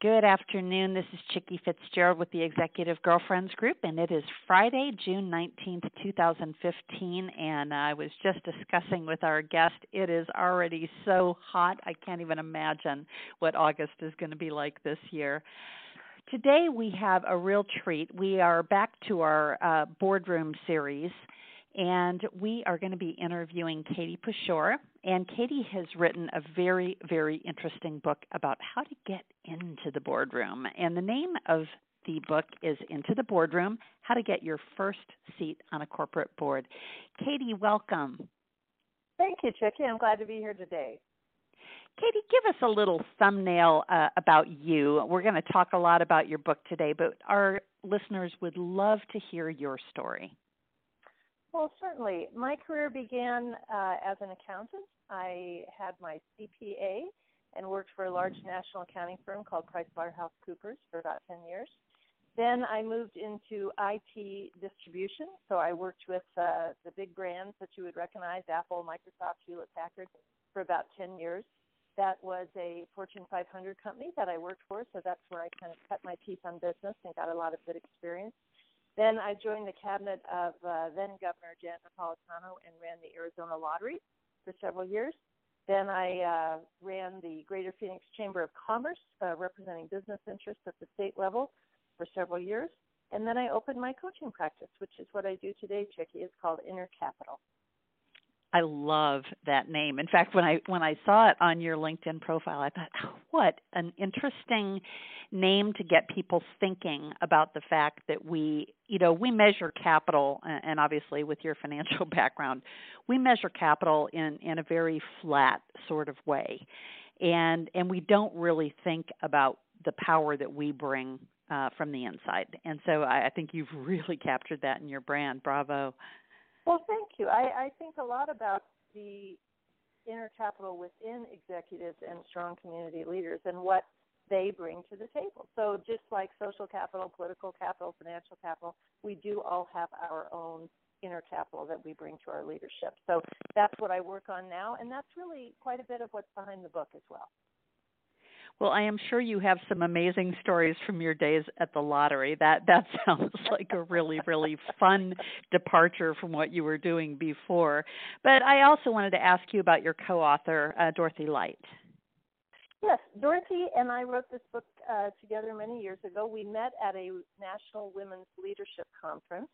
Good afternoon. This is Chicke Fitzgerald with the Executive Girlfriends Group, and it is Friday, June 19th, 2015. And I was just discussing with our guest, it is already so hot, I can't even imagine what August is going to be like this year. Today we have a real treat. We are back to our uh, boardroom series, and we are going to be interviewing Katie Pushor. And Katie has written a very, very interesting book about how to get into the boardroom. And the name of the book is Into the Boardroom How to Get Your First Seat on a Corporate Board. Katie, welcome. Thank you, Chicke. I'm glad to be here today. Katie, give us a little thumbnail uh, about you. We're going to talk a lot about your book today, but our listeners would love to hear your story. Well, certainly. My career began uh, as an accountant. I had my CPA and worked for a large national accounting firm called PricewaterhouseCoopers for about 10 years. Then I moved into IT distribution. So I worked with uh, the big brands that you would recognize Apple, Microsoft, Hewlett Packard for about 10 years. That was a Fortune 500 company that I worked for. So that's where I kind of cut my teeth on business and got a lot of good experience. Then I joined the cabinet of uh, then Governor Janet Napolitano and ran the Arizona Lottery for several years. Then I uh, ran the Greater Phoenix Chamber of Commerce, uh, representing business interests at the state level for several years. And then I opened my coaching practice, which is what I do today, Chicke. It's called Inner Capital. I love that name. In fact, when I when I saw it on your LinkedIn profile, I thought, oh, what an interesting name to get people thinking about the fact that we, you know, we measure capital, and obviously with your financial background, we measure capital in in a very flat sort of way, and and we don't really think about the power that we bring uh, from the inside. And so I, I think you've really captured that in your brand. Bravo. Well, thank you. I, I think a lot about the inner capital within executives and strong community leaders and what they bring to the table. So, just like social capital, political capital, financial capital, we do all have our own inner capital that we bring to our leadership. So, that's what I work on now, and that's really quite a bit of what's behind the book as well. Well, I am sure you have some amazing stories from your days at the lottery. That that sounds like a really really fun departure from what you were doing before. But I also wanted to ask you about your co-author, uh, Dorothy Light. Yes, Dorothy and I wrote this book uh, together many years ago. We met at a National Women's Leadership Conference.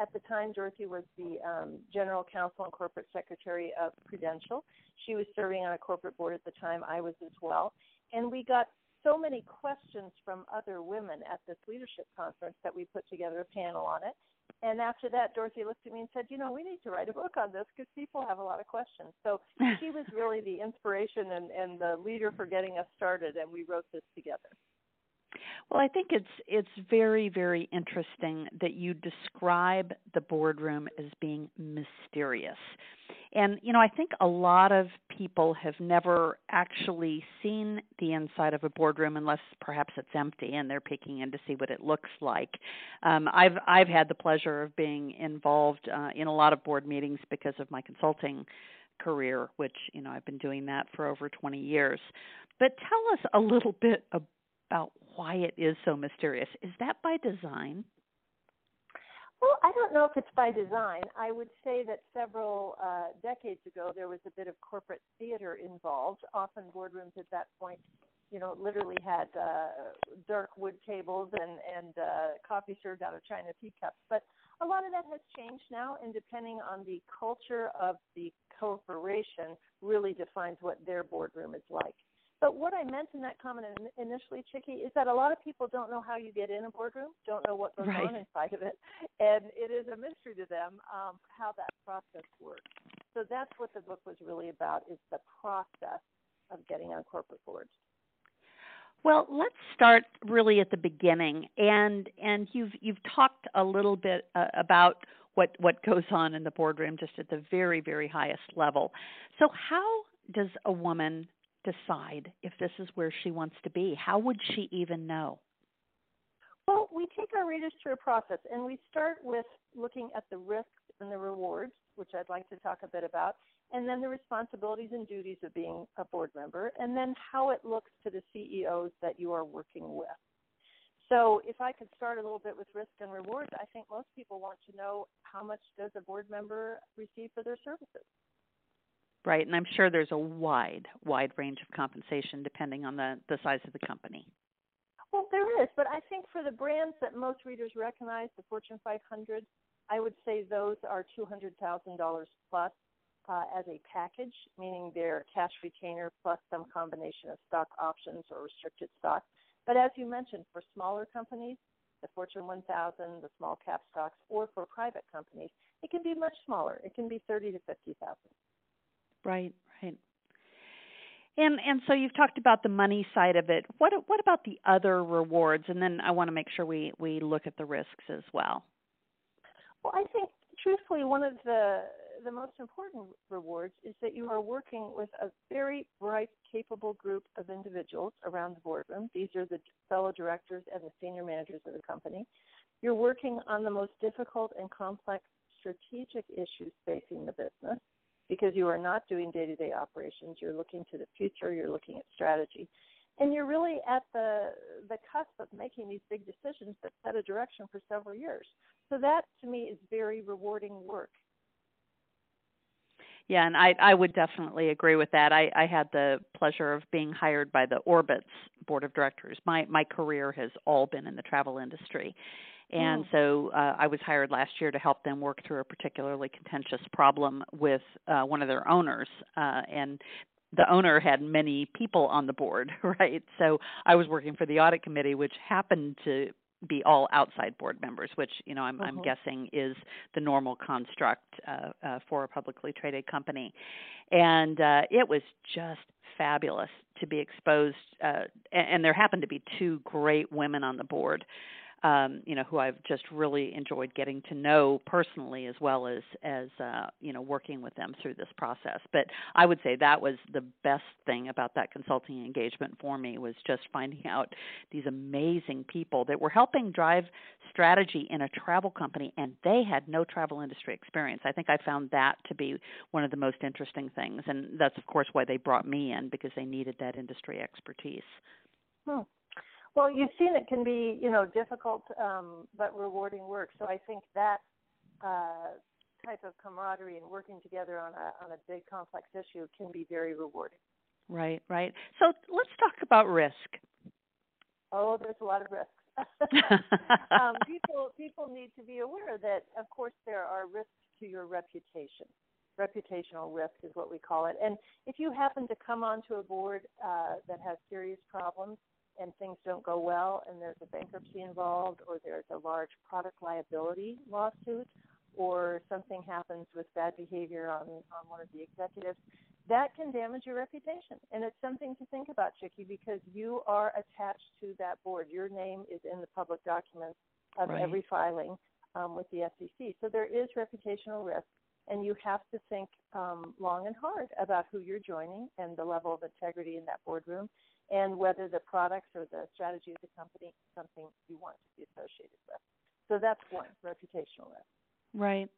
At the time, Dorothy was the um, General Counsel and Corporate Secretary of Prudential. She was serving on a corporate board at the time. I was as well and we got so many questions from other women at this leadership conference that we put together a panel on it. And after that, Dorothy looked at me and said, "You know, we need to write a book on this because people have a lot of questions." So she was really the inspiration and, and the leader for getting us started, and we wrote this together. Well, I think it's it's very very interesting that you describe the boardroom as being mysterious. And you know, I think a lot of people have never actually seen the inside of a boardroom unless perhaps it's empty and they're peeking in to see what it looks like. Um, I've I've had the pleasure of being involved uh, in a lot of board meetings because of my consulting career, which you know I've been doing that for over 20 years. But tell us a little bit about why it is so mysterious. Is that by design? Well, I don't know if it's by design. I would say that several uh, decades ago there was a bit of corporate theater involved. Often boardrooms at that point, you know, literally had uh, dark wood tables and and uh, coffee served out of china teacups. But a lot of that has changed now, and depending on the culture of the corporation, really defines what their boardroom is like. But what I meant in that comment initially, Chicke, is that a lot of people don't know how you get in a boardroom, don't know what goes right. on inside of it, and it is a mystery to them um, how that process works. So that's what the book was really about: is the process of getting on corporate boards. Well, let's start really at the beginning, and and you've you've talked a little bit uh, about what what goes on in the boardroom, just at the very very highest level. So, how does a woman decide if this is where she wants to be? How would she even know? Well, we take our readers through a process, and we start with looking at the risks and the rewards, which I'd like to talk a bit about. and then the responsibilities and duties of being a board member, and then how it looks to the CEOs that you are working with. So if I could start a little bit with risk and rewards, I think most people want to know how much does a board member receive for their services. Right, and I'm sure there's a wide, wide range of compensation depending on the, the size of the company. Well, there is, but I think for the brands that most readers recognize, the Fortune 500, I would say those are $200,000 plus uh, as a package, meaning their cash retainer plus some combination of stock options or restricted stock. But as you mentioned, for smaller companies, the Fortune 1000, the small cap stocks, or for private companies, it can be much smaller. It can be 30 to 50,000. Right, right. And and so you've talked about the money side of it. What what about the other rewards? And then I want to make sure we we look at the risks as well. Well, I think truthfully one of the the most important rewards is that you are working with a very bright, capable group of individuals around the boardroom. These are the fellow directors and the senior managers of the company. You're working on the most difficult and complex strategic issues facing the business because you are not doing day to day operations. You're looking to the future, you're looking at strategy. And you're really at the the cusp of making these big decisions that set a direction for several years. So that to me is very rewarding work. Yeah, and I I would definitely agree with that. I I had the pleasure of being hired by the Orbitz board of directors. My my career has all been in the travel industry. And mm. so uh, I was hired last year to help them work through a particularly contentious problem with uh, one of their owners. Uh, and the owner had many people on the board, right? So I was working for the audit committee, which happened to be all outside board members, which you know I'm, uh-huh. I'm guessing is the normal construct uh, uh, for a publicly traded company, and uh, it was just fabulous to be exposed. Uh, and there happened to be two great women on the board um, you know, who I've just really enjoyed getting to know personally, as well as as uh, you know, working with them through this process. But I would say that was the best thing about that consulting engagement for me was just finding out these amazing people that were helping drive strategy in a travel company, and they had no travel industry experience. I think I found that to be one of the most interesting things, and that's of course why they brought me in because they needed that industry expertise. Well, you've seen it can be, you know, difficult um, but rewarding work. So I think that uh, type of camaraderie and working together on a on a big complex issue can be very rewarding. Right, right. So let's talk about risk. Oh, there's a lot of risks. um, people people need to be aware that, of course, there are risks to your reputation. Reputational risk is what we call it. And if you happen to come onto a board uh, that has serious problems, and things don't go well and there's a bankruptcy involved or there's a large product liability lawsuit or something happens with bad behavior on, on one of the executives, that can damage your reputation. And it's something to think about, Chicke, because you are attached to that board. Your name is in the public documents of right. every filing um, with the SEC. So there is reputational risk, and you have to think um, long and hard about who you're joining and the level of integrity in that boardroom and whether the products or the strategy of the company is something you want to be associated with. So that's one, reputational risk. Right.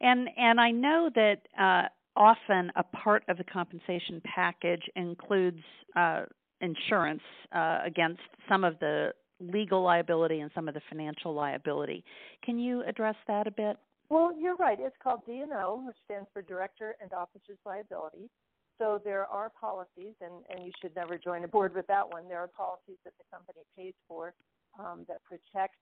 And and I know that uh, often a part of the compensation package includes uh, insurance uh, against some of the legal liability and some of the financial liability. Can you address that a bit? Well, you're right. It's called D&O, which stands for Director and Officers Liability. So there are policies, and, and you should never join a board with that one. There are policies that the company pays for um, that protect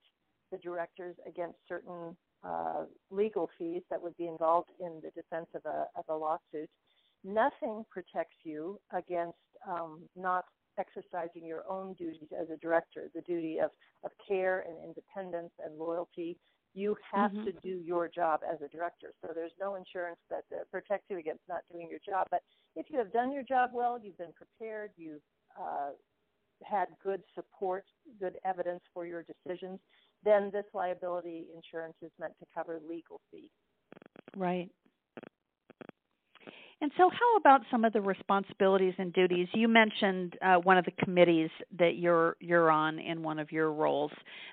the directors against certain uh, legal fees that would be involved in the defense of a, of a lawsuit. Nothing protects you against um, not exercising your own duties as a director, the duty of, of care and independence and loyalty you have mm-hmm. to do your job as a director. So there's no insurance that uh, protects you against not doing your job. But if you have done your job well, you've been prepared, you've uh, had good support, good evidence for your decisions, then this liability insurance is meant to cover legal fees. Right. And so, how about some of the responsibilities and duties? You mentioned uh, one of the committees that you're you're on in one of your roles.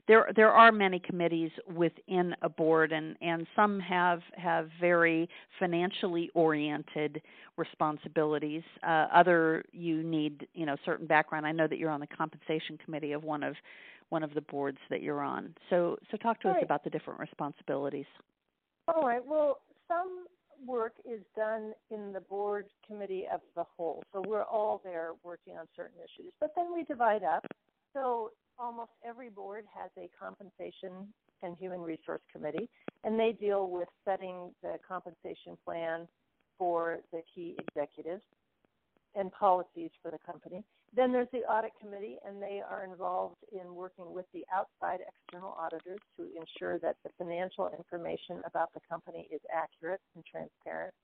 There there are many committees within a board, and and some have have very financially oriented responsibilities. Uh, other you need you know certain background. I know that you're on the compensation committee of one of one of the boards that you're on. So so talk to right. us about the different responsibilities. All right. Well, some work is done in the board committee of the whole. So we're all there working on certain issues. But then we divide up. So almost every board has a compensation and human resource committee, and they deal with setting the compensation plan for the key executives and policies for the company. Then there's the audit committee, and they are involved in working with the outside external auditors to ensure that the financial information about the company is accurate and transparent.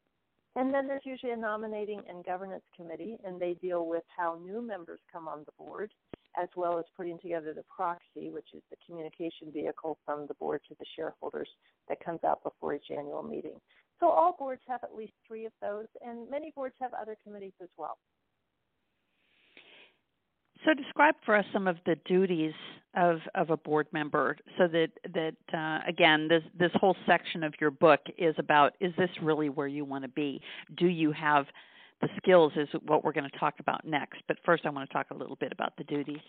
And then there's usually a nominating and governance committee, and they deal with how new members come on the board, as well as putting together the proxy, which is the communication vehicle from the board to the shareholders that comes out before each annual meeting. So all boards have at least three of those, and many boards have other committees as well. So describe for us some of the duties of, of a board member so that, that uh, again, this, this whole section of your book is about is this really where you want to be? Do you have the skills is what we're going to talk about next. But first I want to talk a little bit about the duties.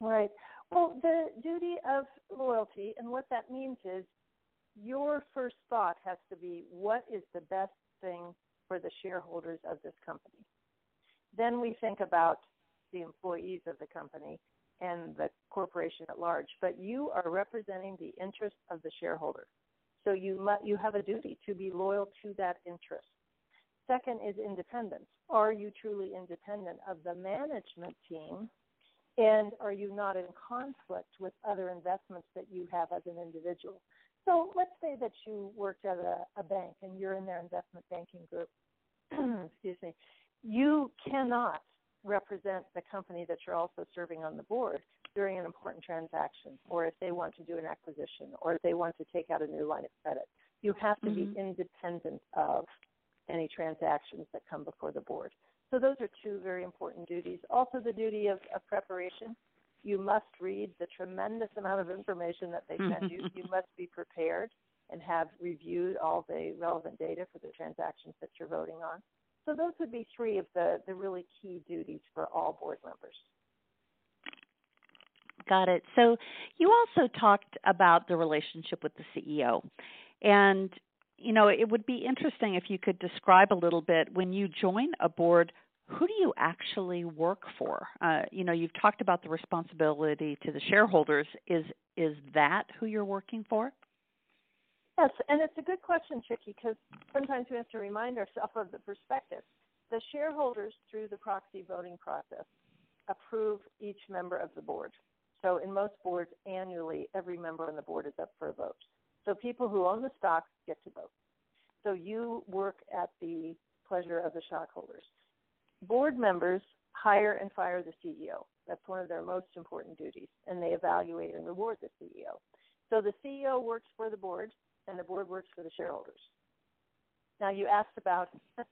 Right. Well, the duty of loyalty and what that means is your first thought has to be what is the best thing for the shareholders of this company. Then we think about the employees of the company and the corporation at large, but you are representing the interest of the shareholder. So you you have a duty to be loyal to that interest. Second is independence. Are you truly independent of the management team? And are you not in conflict with other investments that you have as an individual? So let's say that you worked at a, a bank and you're in their investment banking group. Excuse me. You cannot represent the company that you're also serving on the board during an important transaction, or if they want to do an acquisition, or if they want to take out a new line of credit. You have to mm-hmm. be independent of any transactions that come before the board. So those are two very important duties. Also, the duty of, of preparation. You must read the tremendous amount of information that they send you. You must be prepared and have reviewed all the relevant data for the transactions that you're voting on. So those would be three of the, the really key duties for all board members. Got it. So you also talked about the relationship with the CEO. And, you know, it would be interesting if you could describe a little bit when you join a board, who do you actually work for? Uh, you know, you've talked about the responsibility to the shareholders. Is is that who you're working for? Yes, and it's a good question, Chicke, because sometimes we have to remind ourselves of the perspective. The shareholders, through the proxy voting process, approve each member of the board. So in most boards, annually, every member on the board is up for a vote. So people who own the stock get to vote. So you work at the pleasure of the stockholders. Board members hire and fire the CEO. That's one of their most important duties, and they evaluate and reward the CEO. So the CEO works for the board, and the board works for the shareholders. Now, you asked about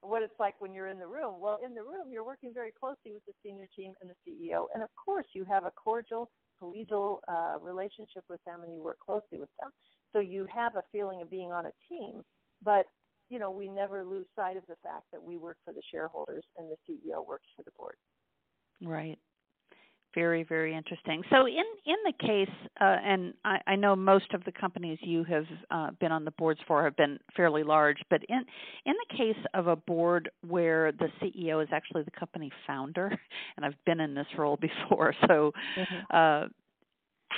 what it's like when you're in the room. Well, in the room, you're working very closely with the senior team and the CEO. And of course, you have a cordial, collegial uh, relationship with them and you work closely with them. So you have a feeling of being on a team. But, you know, we never lose sight of the fact that we work for the shareholders and the CEO works for the board. Right very very interesting so in in the case uh, and I, I, know most of the companies you have uh, been on the boards for have been fairly large but in in the case of a board where the ceo is actually the company founder and i've been in this role before so mm-hmm. uh,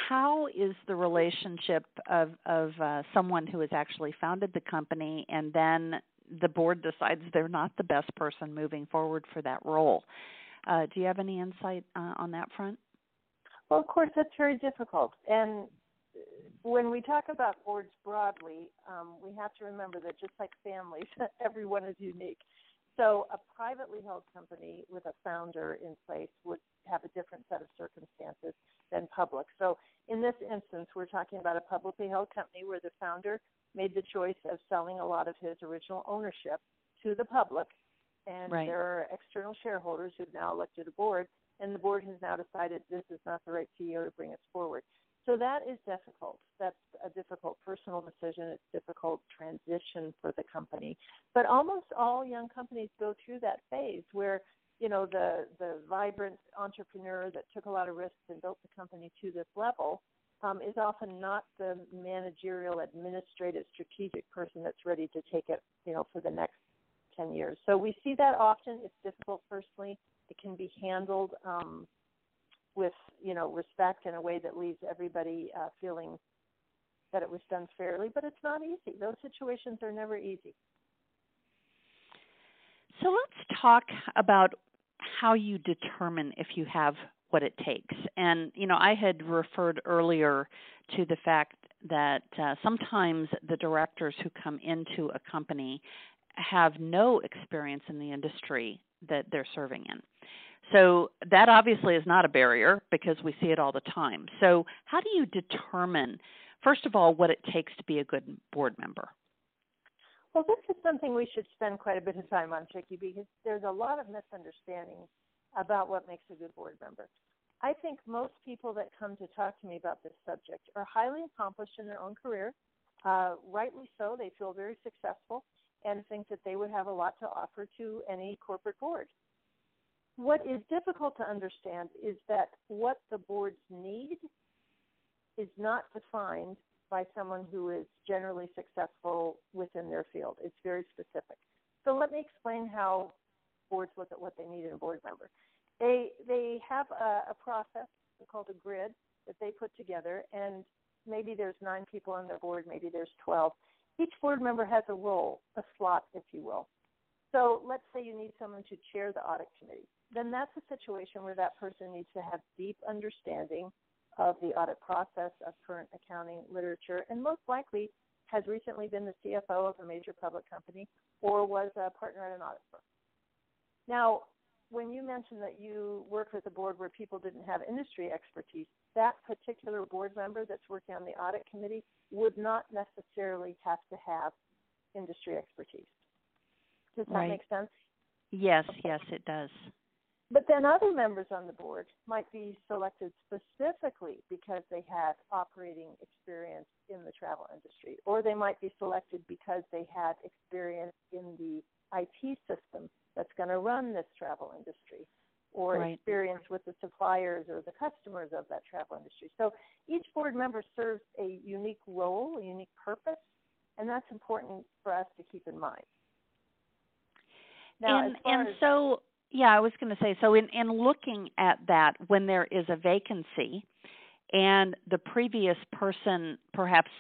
how is the relationship of of uh, someone who has actually founded the company and then the board decides they're not the best person moving forward for that role uh, do you have any insight uh, on that front? Well, of course, that's very difficult. And when we talk about boards broadly, um, we have to remember that just like families, everyone is unique. So a privately held company with a founder in place would have a different set of circumstances than public. So in this instance, we're talking about a publicly held company where the founder made the choice of selling a lot of his original ownership to the public, and right. there are external shareholders who've now elected a board, and the board has now decided this is not the right CEO to bring us forward. So that is difficult. That's a difficult personal decision. It's a difficult transition for the company. But almost all young companies go through that phase where you know the the vibrant entrepreneur that took a lot of risks and built the company to this level um, is often not the managerial, administrative, strategic person that's ready to take it, you know, for the next 10 years. So we see that often. It's difficult personally. It can be handled um, with, you know, respect in a way that leaves everybody uh, feeling that it was done fairly, but it's not easy. Those situations are never easy. So let's talk about how you determine if you have what it takes. And, you know, I had referred earlier to the fact that uh, sometimes the directors who come into a company have no experience in the industry that they're serving in. So that obviously is not a barrier because we see it all the time. So, how do you determine, first of all, what it takes to be a good board member? Well, this is something we should spend quite a bit of time on, Chicke, because there's a lot of misunderstandings about what makes a good board member. I think most people that come to talk to me about this subject are highly accomplished in their own career. Uh, rightly so, they feel very successful and think that they would have a lot to offer to any corporate board. What is difficult to understand is that what the boards need is not defined by someone who is generally successful within their field. It's very specific. So let me explain how boards look at what they need in a board member. They they have a, a process called a grid that they put together, and maybe there's nine people on their board, maybe there's 12. Each board member has a role, a slot, if you will. So let's say you need someone to chair the audit committee. Then that's a situation where that person needs to have deep understanding of the audit process, of current accounting literature, and most likely has recently been the CFO of a major public company or was a partner at an audit firm. Now, when you mentioned that you worked with a board where people didn't have industry expertise, that particular board member that's working on the audit committee would not necessarily have to have industry expertise. Does that right. make sense? Yes, yes, it does. But then other members on the board might be selected specifically because they had operating experience in the travel industry, or they might be selected because they had experience in the IT system that's going to run this travel industry, or right. experience with the suppliers or the customers of that travel industry. So each board member serves a unique role, a unique purpose, and that's important for us to keep in mind. Now, and, and so yeah, I was going to say so in in looking at that when there is a vacancy and the previous person perhaps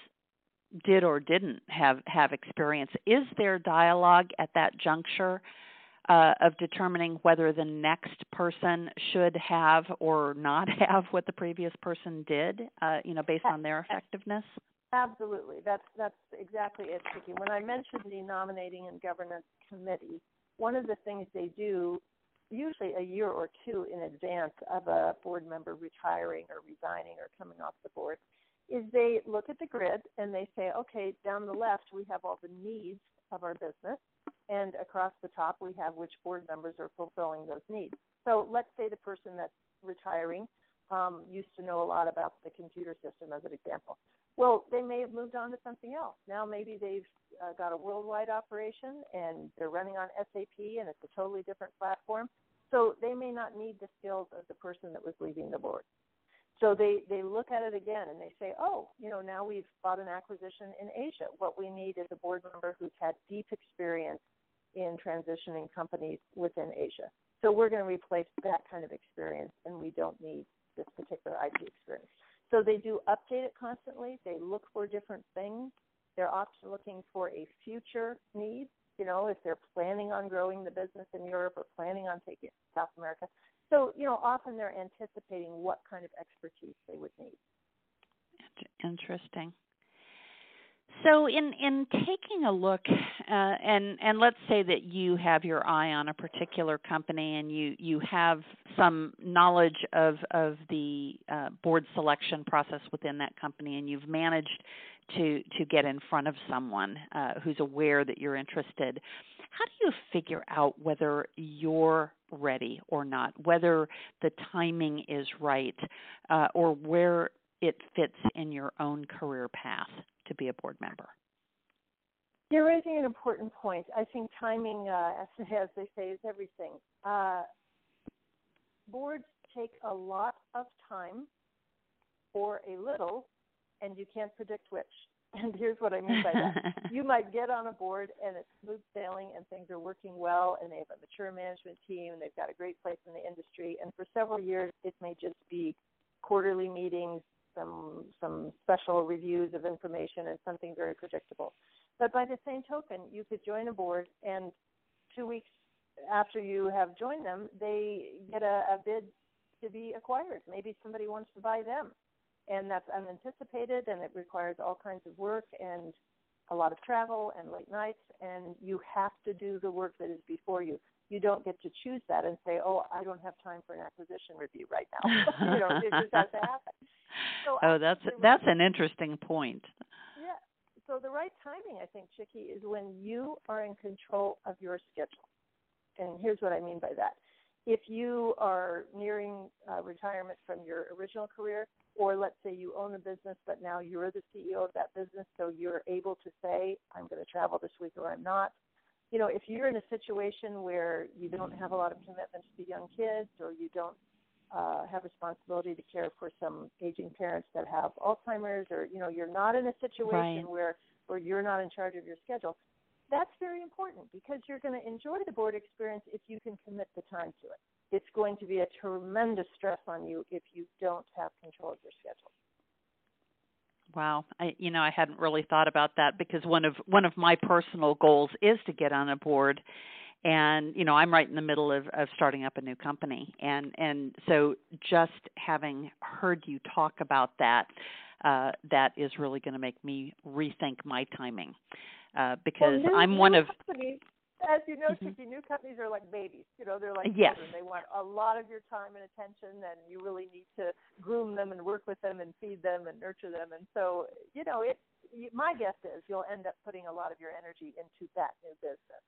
did or didn't have have experience. Is there dialogue at that juncture uh, of determining whether the next person should have or not have what the previous person did uh, you know based on their effectiveness? Absolutely. That's that's exactly it Chicke. when i mentioned the nominating and governance committee one of the things they do usually a year or two in advance of a board member retiring or resigning or coming off the board is they look at the grid and they say, okay, down the left we have all the needs of our business, and across the top we have which board members are fulfilling those needs. So let's say the person that's retiring um, used to know a lot about the computer system, as an example. Well, they may have moved on to something else. Now maybe they've uh, got a worldwide operation and they're running on SAP and it's a totally different platform. So they may not need the skills of the person that was leaving the board. So they, they look at it again and they say, oh, you know, now we've bought an acquisition in Asia. What we need is a board member who's had deep experience in transitioning companies within Asia. So we're going to replace that kind of experience and we don't need this particular IT experience. So they do update it constantly. They look for different things. They're often looking for a future need. You know, if they're planning on growing the business in Europe or planning on taking it to South America. So, you know, often they're anticipating what kind of expertise they would need. Interesting. So, in in taking a look, uh, and and let's say that you have your eye on a particular company, and you you have some knowledge of of the uh, board selection process within that company, and you've managed to to get in front of someone uh, who's aware that you're interested. how do you figure out whether you're ready or not, whether the timing is right, uh, or where it fits in your own career path to be a board member? You're raising an important point. I think timing, uh, as, as, they say, is everything. Uh, boards take a lot of time or a little, and you can't predict which. And here's what I mean by that. you might get on a board and it's smooth sailing and things are working well and they have a mature management team and they've got a great place in the industry. And for several years, it may just be quarterly meetings, some some special reviews of information and something very predictable. But by the same token, you could join a board and two weeks after you have joined them, they get a, a bid to be acquired. Maybe somebody wants to buy them and that's unanticipated and it requires all kinds of work and a lot of travel and late nights and you have to do the work that is before you you don't get to choose that and say oh i don't have time for an acquisition review right now. You know it just has to happen. So oh that's that's an interesting point. Yeah. So the right timing i think Chicke is when you are in control of your schedule. And here's what i mean by that. If you are nearing uh, retirement from your original career, or let's say you own a business, but now you're the CEO of that business, so you're able to say, I'm going to travel this week or I'm not. You know, if you're in a situation where you don't have a lot of commitment to the young kids or you don't uh, have responsibility to care for some aging parents that have Alzheimer's or, you know, you're not in a situation right. where, where you're not in charge of your schedule, that's very important because you're going to enjoy the board experience if you can commit the time to it. It's going to be a tremendous stress on you if you don't have control of your schedule. Wow, I you know I hadn't really thought about that because one of one of my personal goals is to get on a board. And you know I'm right in the middle of of starting up a new company. And and so just having heard you talk about that uh that is really going to make me rethink my timing uh, because well, I'm one of as you know, mm-hmm. new companies are like babies. You know, they're like yes. children. They want a lot of your time and attention, and you really need to groom them and work with them and feed them and nurture them. And so, you know, it. My guess is you'll end up putting a lot of your energy into that new business.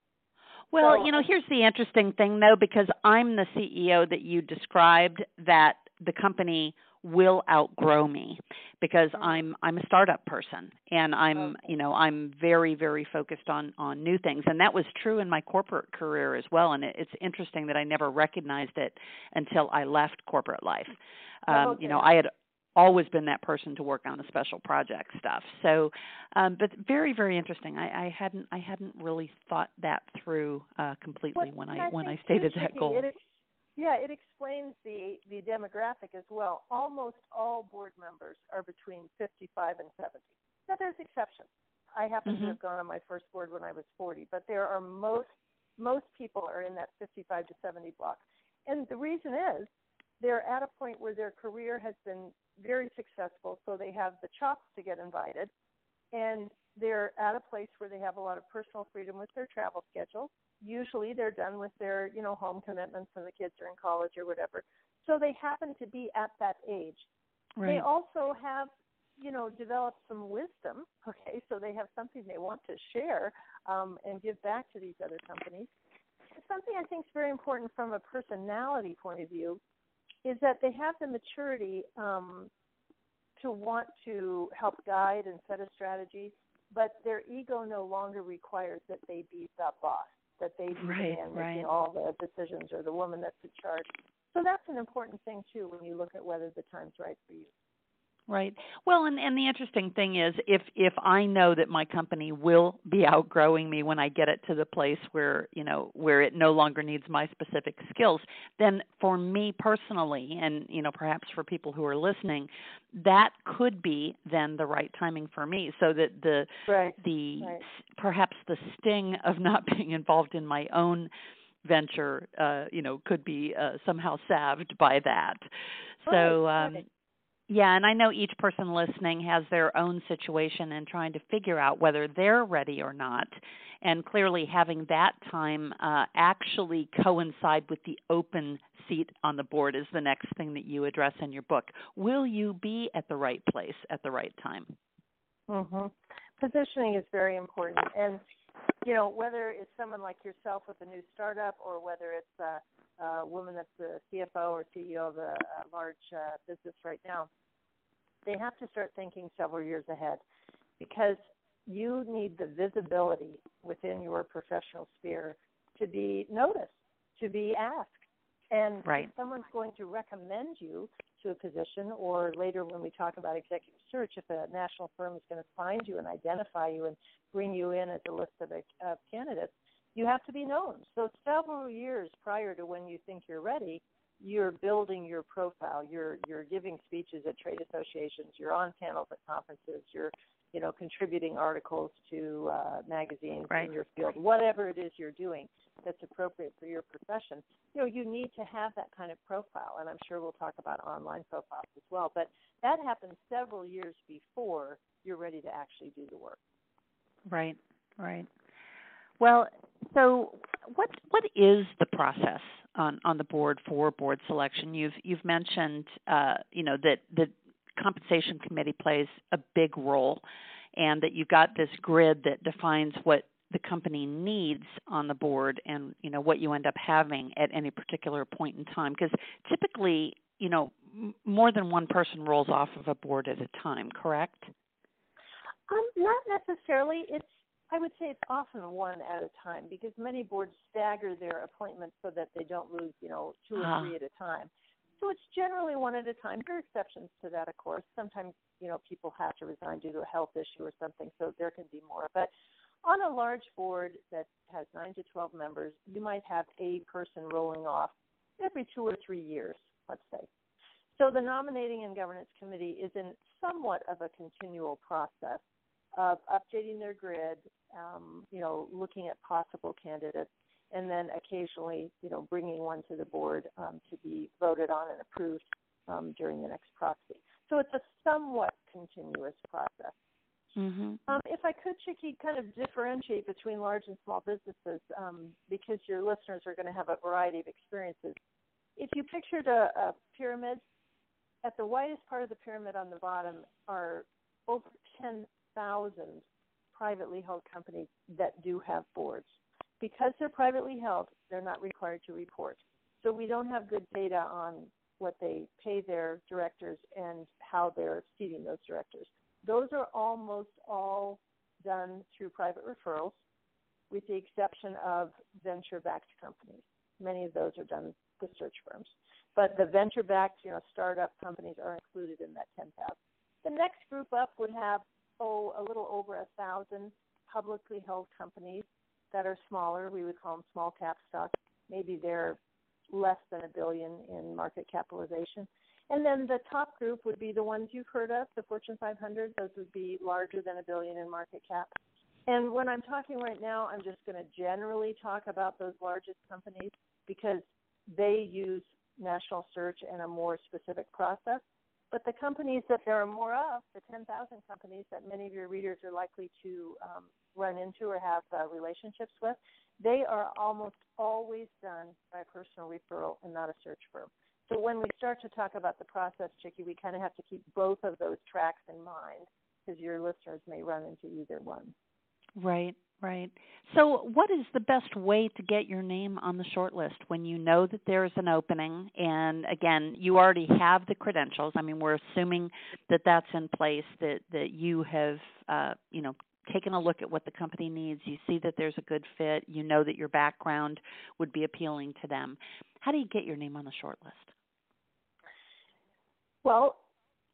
Well, so, you know, here's the interesting thing though, because I'm the CEO that you described, that the company will outgrow me because mm-hmm. I'm I'm a startup person and I'm okay. you know I'm very very focused on on new things and that was true in my corporate career as well and it, it's interesting that I never recognized it until I left corporate life. Oh, um, okay. You know, I had always been that person to work on the special project stuff. So, um, but very very interesting. I, I hadn't I hadn't really thought that through uh, completely well, when I, I when I stated that goal. It, yeah, it explains the the demographic as well. Almost all board members are between 55 and 70. Now there's exceptions. I happen mm-hmm. to have gone on my first board when I was 40, but there are most most people are in that 55 to 70 block. And the reason is they're at a point where their career has been very successful, so they have the chops to get invited, and they're at a place where they have a lot of personal freedom with their travel schedule usually they're done with their you know home commitments and the kids are in college or whatever. So they happen to be at that age. Right. they also have you know developed some wisdom okay? So they have something they want to share um, and give back to these other companies. Something i think is very important from a personality point of view is that they have the maturity um, to want to help guide and set a strategy but their ego no longer requires that they be the boss that they be right, the man right. making all the decisions or the woman that's in charge. So that's an important thing too when you look at whether the time's right for you. Right. Well, and and the interesting thing is if if I know that my company will be outgrowing me when I get it to the place where, you know, where it no longer needs my specific skills, then for me personally and, you know, perhaps for people who are listening, that could be then the right timing for me so that the right. the right. perhaps the sting of not being involved in my own venture uh you know could be uh, somehow salved by that so um. Yeah, and I know each person listening has their own situation and trying to figure out whether they're ready or not. And clearly, having that time uh, actually coincide with the open seat on the board is the next thing that you address in your book. Will you be at the right place at the right time? Mm-hmm. Positioning is very important, and you know, whether it's someone like yourself with a new startup or whether it's a, a woman that's the CFO or CEO of a, a large uh, business right now, they have to start thinking several years ahead because you need the visibility within your professional sphere to be noticed, to be asked. And right. if someone's going to recommend you to a position, or later when we talk about executive search, if a national firm is going to find you and identify you and bring you in as a list of, of candidates, you have to be known. So several years prior to when you think you're ready, you're building your profile. You're you're giving speeches at trade associations. You're on panels at conferences. You're you know contributing articles to uh, magazines right. in your field. Whatever it is you're doing that's appropriate for your profession, you know you need to have that kind of profile. And I'm sure we'll talk about online profiles as well. But that happens several years before you're ready to actually do the work. Right. Right. Well, so what what is the process on on the board for board selection? You've you've mentioned uh, you know that the compensation committee plays a big role, and that you've got this grid that defines what the company needs on the board and you know what you end up having at any particular point in time. Because typically you know m- more than one person rolls off of a board at a time correct? Um, not necessarily. It's I would say it's often one at a time because many boards stagger their appointments so that they don't lose, you know, two or uh-huh. three at a time. So it's generally one at a time. There are exceptions to that, of course. Sometimes, you know, people have to resign due to a health issue or something, so there can be more. But on a large board that has nine to 12 members, you might have a person rolling off every two or three years, let's say. So the nominating and governance committee is in somewhat of a continual process of updating their grid, um, you know, looking at possible candidates, and then occasionally, you know, bringing one to the board um, to be voted on and approved um, during the next proxy. So it's a somewhat continuous process. Mm-hmm. Um, if I could, Chicke, kind of differentiate between large and small businesses, um, because your listeners are going to have a variety of experiences. If you pictured a, a pyramid, at the widest part of the pyramid on the bottom are over 10,000 privately held companies that do have boards. Because they're privately held, they're not required to report. So we don't have good data on what they pay their directors and how they're seating those directors. Those are almost all done through private referrals, with the exception of venture backed companies. Many of those are done with search firms. But the venture backed, you know, startup companies are included in that 10,000. The next group up would have oh, a little over a thousand publicly held companies that are smaller. We would call them small cap stocks. Maybe they're less than a billion in market capitalization. And then the top group would be the ones you've heard of, the Fortune 500. Those would be larger than a billion in market cap. And when I'm talking right now, I'm just going to generally talk about those largest companies because they use national search and a more specific process. But the companies that there are more of, the 10,000 companies that many of your readers are likely to um, run into or have uh, relationships with, they are almost always done by personal referral and not a search firm. So when we start to talk about the process, Chicke, we kind of have to keep both of those tracks in mind because your listeners may run into either one. Right. Right. So, what is the best way to get your name on the short list when you know that there is an opening? And again, you already have the credentials. I mean, we're assuming that that's in place. That that you have, uh, you know, taken a look at what the company needs. You see that there's a good fit. You know that your background would be appealing to them. How do you get your name on the short list? Well,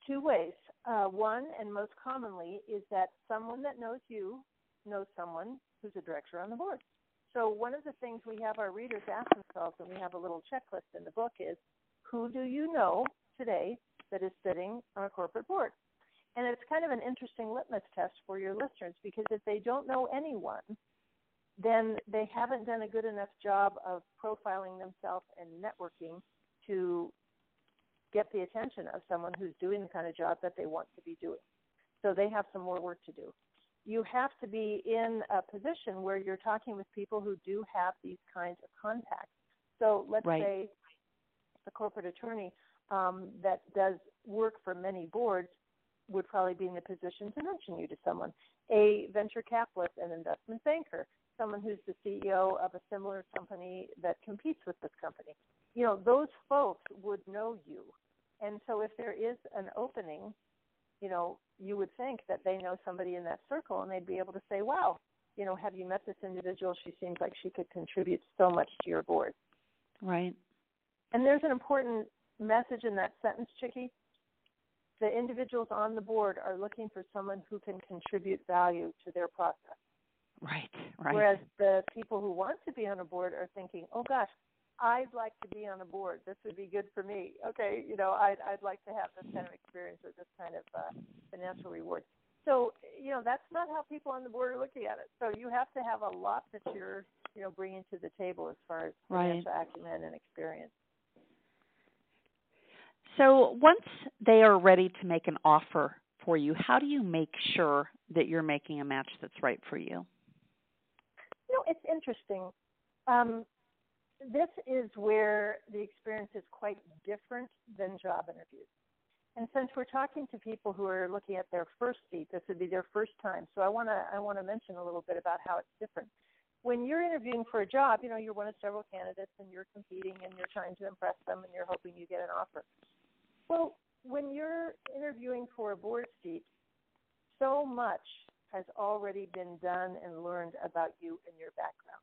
two ways. Uh, one, and most commonly, is that someone that knows you know someone who's a director on the board. So one of the things we have our readers ask themselves, and we have a little checklist in the book, is who do you know today that is sitting on a corporate board? And it's kind of an interesting litmus test for your listeners because if they don't know anyone, then they haven't done a good enough job of profiling themselves and networking to get the attention of someone who's doing the kind of job that they want to be doing. So they have some more work to do you have to be in a position where you're talking with people who do have these kinds of contacts. So let's right. say the corporate attorney um, that does work for many boards would probably be in the position to mention you to someone. A venture capitalist, an investment banker, someone who's the CEO of a similar company that competes with this company. You know, those folks would know you. And so if there is an opening, you know, you would think that they know somebody in that circle and they'd be able to say, wow, you know, have you met this individual? She seems like she could contribute so much to your board. Right. And there's an important message in that sentence, Chicke. The individuals on the board are looking for someone who can contribute value to their process. Right, right. Whereas the people who want to be on a board are thinking, "Oh gosh, I'd like to be on a board. This would be good for me. Okay, you know, I'd I'd like to have this kind of experience or this kind of uh, financial reward." So, you know, that's not how people on the board are looking at it. So you have to have a lot that you're, you know, bringing to the table as far as financial right. acumen and experience. So once they are ready to make an offer for you, how do you make sure that you're making a match that's right for you? You know, it's interesting. Um, this is where the experience is quite different than job interviews. And since we're talking to people who are looking at their first seat, this would be their first time. So I want to I want to mention a little bit about how it's different. When you're interviewing for a job, you know you're one of several candidates, and you're competing, and you're trying to impress them, and you're hoping you get an offer. Well, when you're interviewing for a board seat, so much has already been done and learned about you and your background.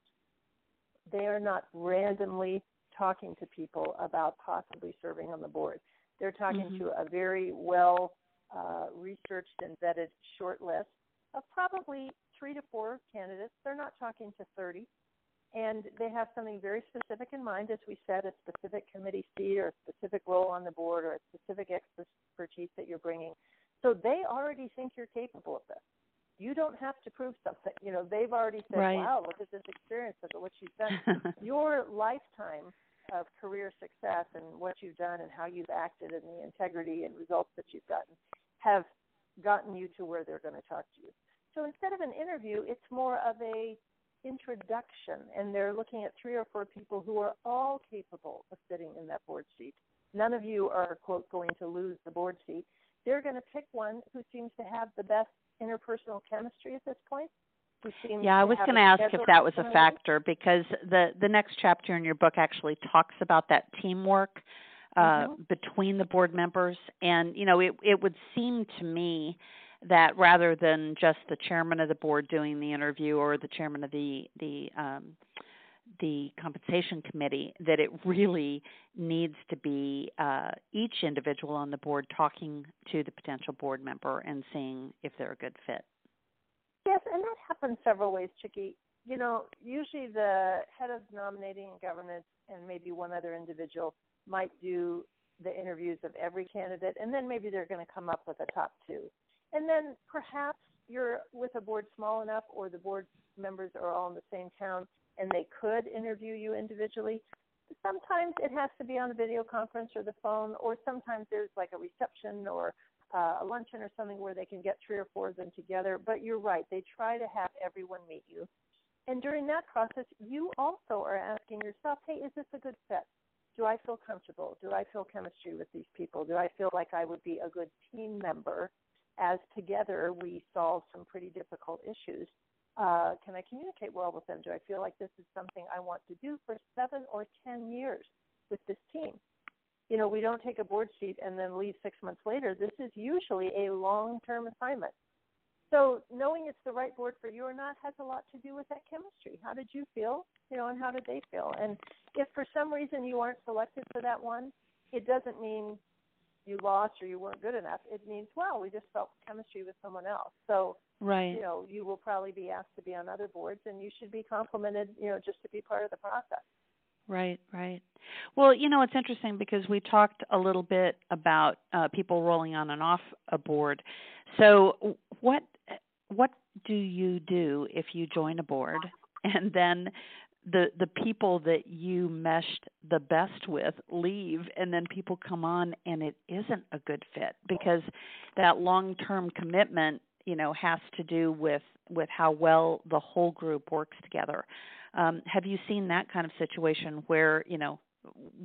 They are not randomly talking to people about possibly serving on the board. They're talking mm-hmm. to a very well uh, researched and vetted short list of probably three to four candidates. They're not talking to 30 and they have something very specific in mind, as we said, a specific committee seat or a specific role on the board or a specific expertise that you're bringing. So they already think you're capable of this. You don't have to prove something. You know, they've already said, right. "Wow, look at this experience! Look at what you've done." Your lifetime of career success and what you've done and how you've acted and the integrity and results that you've gotten have gotten you to where they're going to talk to you. So instead of an interview, it's more of a introduction, and they're looking at three or four people who are all capable of sitting in that board seat. None of you are, quote, going to lose the board seat. They're going to pick one who seems to have the best interpersonal chemistry at this point. Yeah, I was going to ask if that was a factor because the the next chapter in your book actually talks about that teamwork uh, mm-hmm. between the board members, and you know, it it would seem to me that rather than just the chairman of the board doing the interview or the chairman of the the um, the compensation committee, that it really needs to be uh, each individual on the board talking to the potential board member and seeing if they're a good fit. Yes, and that happens several ways, Chicke. You know, usually the head of nominating and governance and maybe one other individual might do the interviews of every candidate, and then maybe they're going to come up with a top two. And then perhaps you're with a board small enough or the board members are all in the same town and they could interview you individually. Sometimes it has to be on a video conference or the phone, or sometimes there's like a reception or uh, a luncheon or something where they can get three or four of them together. But you're right, they try to have everyone meet you. And during that process, you also are asking yourself, hey, is this a good fit? Do I feel comfortable? Do I feel chemistry with these people? Do I feel like I would be a good team member as together we solve some pretty difficult issues. Uh, can I communicate well with them? Do I feel like this is something I want to do for seven or ten years with this team? You know, we don't take a board seat and then leave six months later. This is usually a long term assignment. So knowing it's the right board for you or not has a lot to do with that chemistry. How did you feel? You know, and how did they feel? And if for some reason you aren't selected for that one, it doesn't mean you lost or you weren't good enough. It means, well, we just felt chemistry with someone else. So, right. you know, you will probably be asked to be on other boards and you should be complimented, you know, just to be part of the process. Right, right. Well, you know, it's interesting because we talked a little bit about uh, people rolling on and off a board. So, what what do you do if you join a board and then the the people that you meshed the best with leave and then people come on and it isn't a good fit because that long term commitment you know has to do with with how well the whole group works together um, have you seen that kind of situation where you know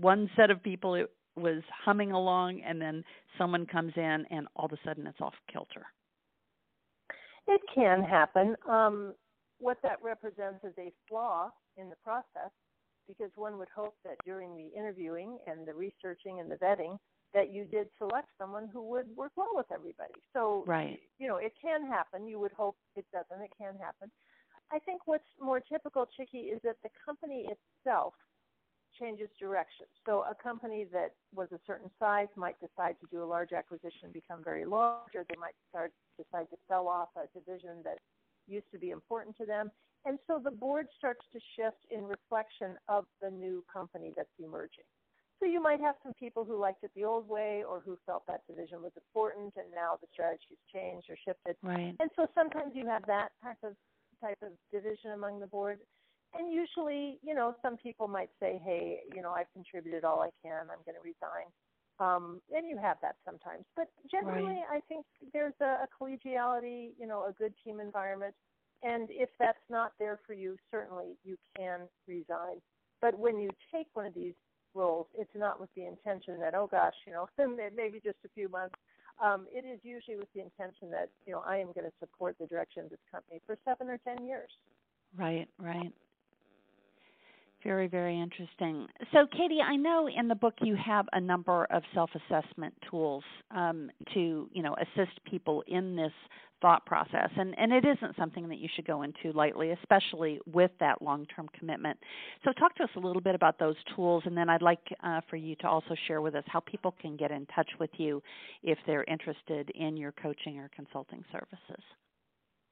one set of people was humming along and then someone comes in and all of a sudden it's off kilter? It can happen. Um, what that represents is a flaw in the process because one would hope that during the interviewing and the researching and the vetting that you did select someone who would work well with everybody. So, right. you know, it can happen. You would hope it doesn't. It can happen. I think what's more typical, Chicke, is that the company itself changes direction. So a company that was a certain size might decide to do a large acquisition, and become very large, or they might start decide to sell off a division that used to be important to them. And so the board starts to shift in reflection of the new company that's emerging. So you might have some people who liked it the old way or who felt that division was important and now the strategy's changed or shifted. Right. And so sometimes you have that type of type of division among the board. And usually, you know, some people might say, Hey, you know, I've contributed all I can, I'm gonna resign. Um, and you have that sometimes. But generally right. I think there's a, a collegiality, you know, a good team environment. And if that's not there for you, certainly you can resign. But when you take one of these roles, it's not with the intention that, oh gosh, you know, maybe just a few months. Um, it is usually with the intention that, you know, I am going to support the direction of this company for seven or ten years. Right, right. Very, very interesting. So, Katie, I know in the book you have a number of self-assessment tools um, to, you know, assist people in this thought process, and and it isn't something that you should go into lightly, especially with that long-term commitment. So, talk to us a little bit about those tools, and then I'd like uh, for you to also share with us how people can get in touch with you if they're interested in your coaching or consulting services.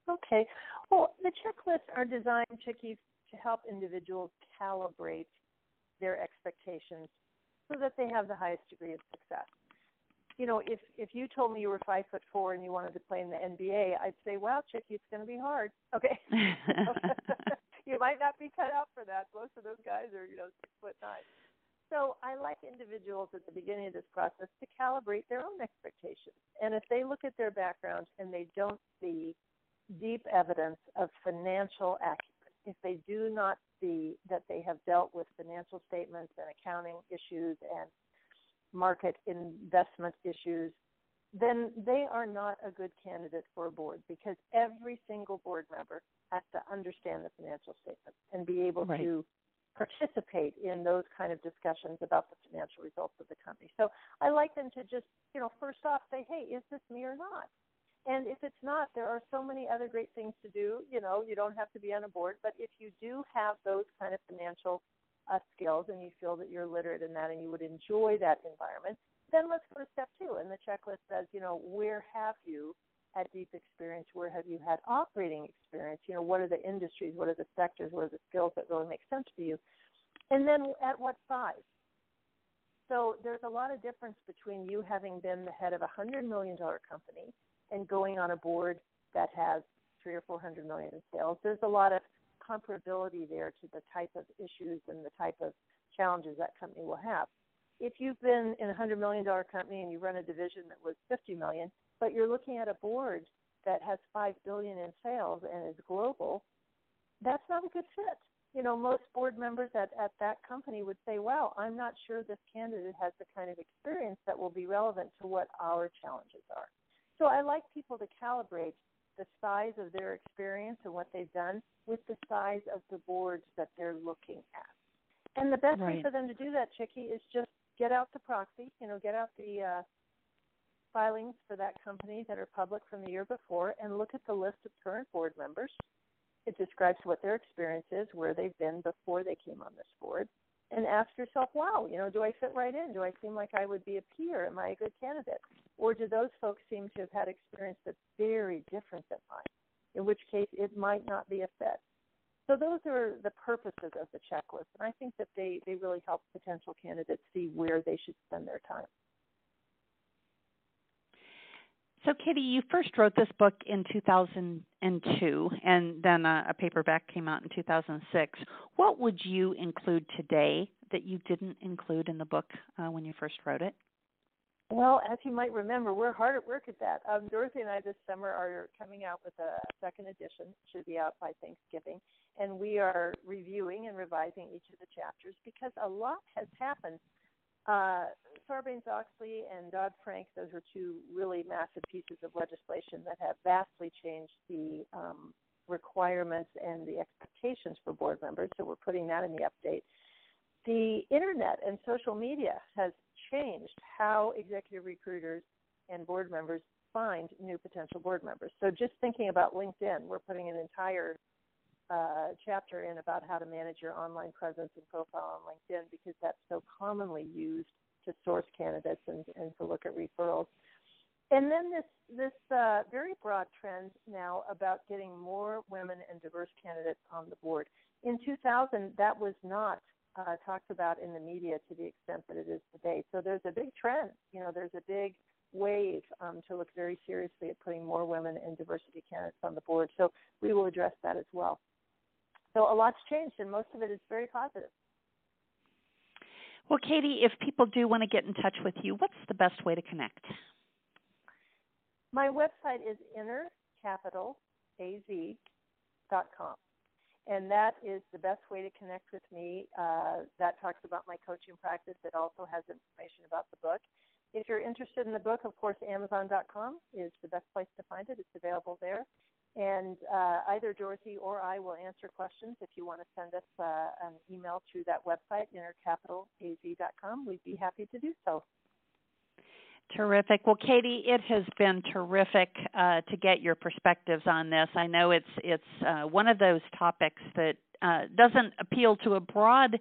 Okay. Well, the checklists are designed to keep to help individuals calibrate their expectations so that they have the highest degree of success. You know, if if you told me you were five foot four and you wanted to play in the NBA, I'd say, "Wow, Chicke, it's going to be hard." Okay, you might not be cut out for that. Most of those guys are, you know, six foot nine. So I like individuals at the beginning of this process to calibrate their own expectations. And if they look at their background and they don't see deep evidence of financial acumen if they do not see that they have dealt with financial statements and accounting issues and market investment issues, then they are not a good candidate for a board because every single board member has to understand the financial statements and be able right. to participate in those kind of discussions about the financial results of the company. So I like them to just, you know, first off say, hey, is this me or not? And if it's not, there are so many other great things to do. You know, you don't have to be on a board, but if you do have those kind of financial uh, skills and you feel that you're literate in that and you would enjoy that environment, then let's go to step two. And the checklist says, you know, where have you had deep experience? Where have you had operating experience? You know, what are the industries? What are the sectors? What are the skills that really make sense for you? And then at what size? So there's a lot of difference between you having been the head of a hundred million dollar company and going on a board that has three or four hundred million in sales. There's a lot of comparability there to the type of issues and the type of challenges that company will have. If you've been in a hundred million dollar company and you run a division that was fifty million, but you're looking at a board that has five billion in sales and is global, that's not a good fit. You know, most board members at, at that company would say, Wow, I'm not sure this candidate has the kind of experience that will be relevant to what our challenges are. So I like people to calibrate the size of their experience and what they've done with the size of the boards that they're looking at. And the best right. way for them to do that, Chicke, is just get out the proxy, you know, get out the uh, filings for that company that are public from the year before and look at the list of current board members. It describes what their experience is, where they've been before they came on this board, and ask yourself, wow, you know, do I fit right in? Do I seem like I would be a peer? Am I a good candidate? Or do those folks seem to have had experience that's very different than mine? In which case, it might not be a fit. So those are the purposes of the checklist, and I think that they, they really help potential candidates see where they should spend their time. So, Kitty, you first wrote this book in 2002, and then a, a, paperback came out in 2006. What would you include today that you didn't include in the book uh, when you first wrote it? Well, as you might remember, we're hard at work at that. Um, Dorothy and I this summer are coming out with a second edition, should be out by Thanksgiving, and we are reviewing and revising each of the chapters because a lot has happened Uh, Sarbanes-Oxley and Dodd-Frank; those are two really massive pieces of legislation that have vastly changed the um, requirements and the expectations for board members. So we're putting that in the update. The internet and social media has changed how executive recruiters and board members find new potential board members. So just thinking about LinkedIn, we're putting an entire uh, chapter in about how to manage your online presence and profile on LinkedIn because that's so commonly used to source candidates and, and to look at referrals. And then this this uh, very broad trend now about getting more women and diverse candidates on the board. In 2000, that was not uh, talked about in the media to the extent that it is today. So there's a big trend. You know, there's a big wave um, to look very seriously at putting more women and diversity candidates on the board. So we will address that as well. So a lot's changed, and most of it is very positive. Well, Katie, if people do want to get in touch with you, what's the best way to connect? My website is innercapitalaz.com. And that is the best way to connect with me. Uh, that talks about my coaching practice. It also has information about the book. If you're interested in the book, of course, Amazon.com is the best place to find it. It's available there. And uh, either Dorothy or I will answer questions if you want to send us uh, an email through that website, innercapitalaz.com. We'd be happy to do so. Terrific. Well, Katie, it has been terrific uh, to get your perspectives on this. I know it's it's uh, one of those topics that uh, doesn't appeal to a broad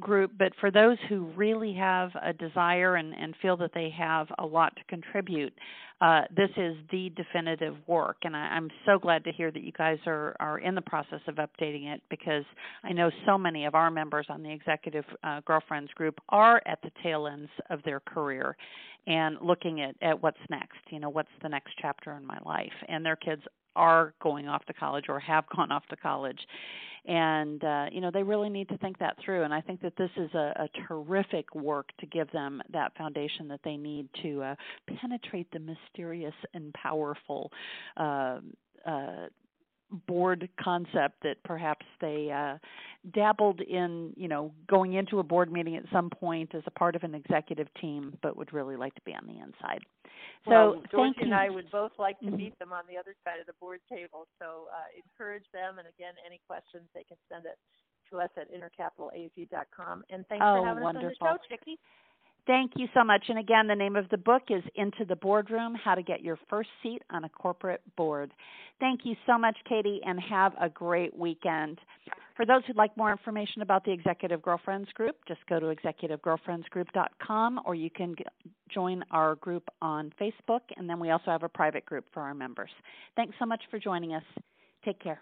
group, but for those who really have a desire and, and feel that they have a lot to contribute, uh, this is the definitive work. And I, am so glad to hear that you guys are, are in the process of updating it because I know so many of our members on the Executive uh, Girlfriends group are at the tail ends of their career and looking at, at what's next. You know, what's the next chapter in my life? And their kids are going off to college or have gone off to college and uh, you know they really need to think that through and i think that this is a, a terrific work to give them that foundation that they need to uh, penetrate the mysterious and powerful uh, uh, board concept that perhaps they uh, dabbled in, you know, going into a board meeting at some point as a part of an executive team, but would really like to be on the inside. So, well, George and I would both like to mm-hmm. meet them on the other side of the board table. So uh, encourage them, and again, any questions they can send it to us at innercapitalaz.com. And thanks oh, for having wonderful. us on the show, Chicke. Thank you so much. And again, the name of the book is Into the Boardroom How to Get Your First Seat on a Corporate Board. Thank you so much, Katie, and have a great weekend. For those who'd like more information about the Executive Girlfriends Group, just go to executivegirlfriendsgroup.com or you can join our group on Facebook. And then we also have a private group for our members. Thanks so much for joining us. Take care.